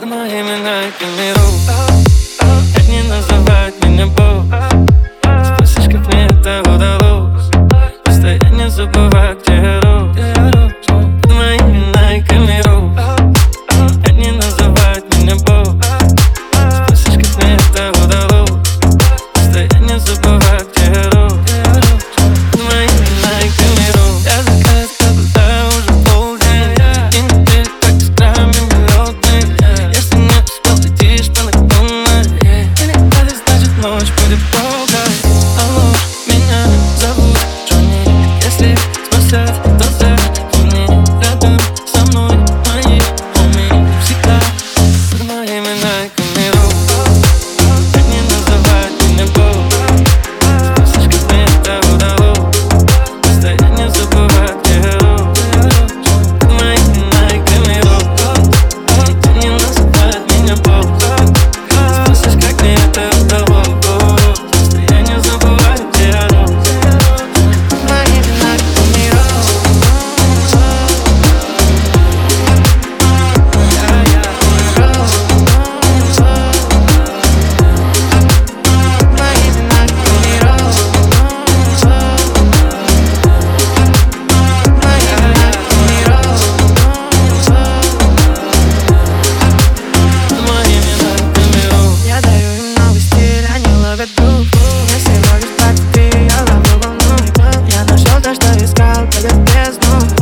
Под моим именем миру Как не называть that there's no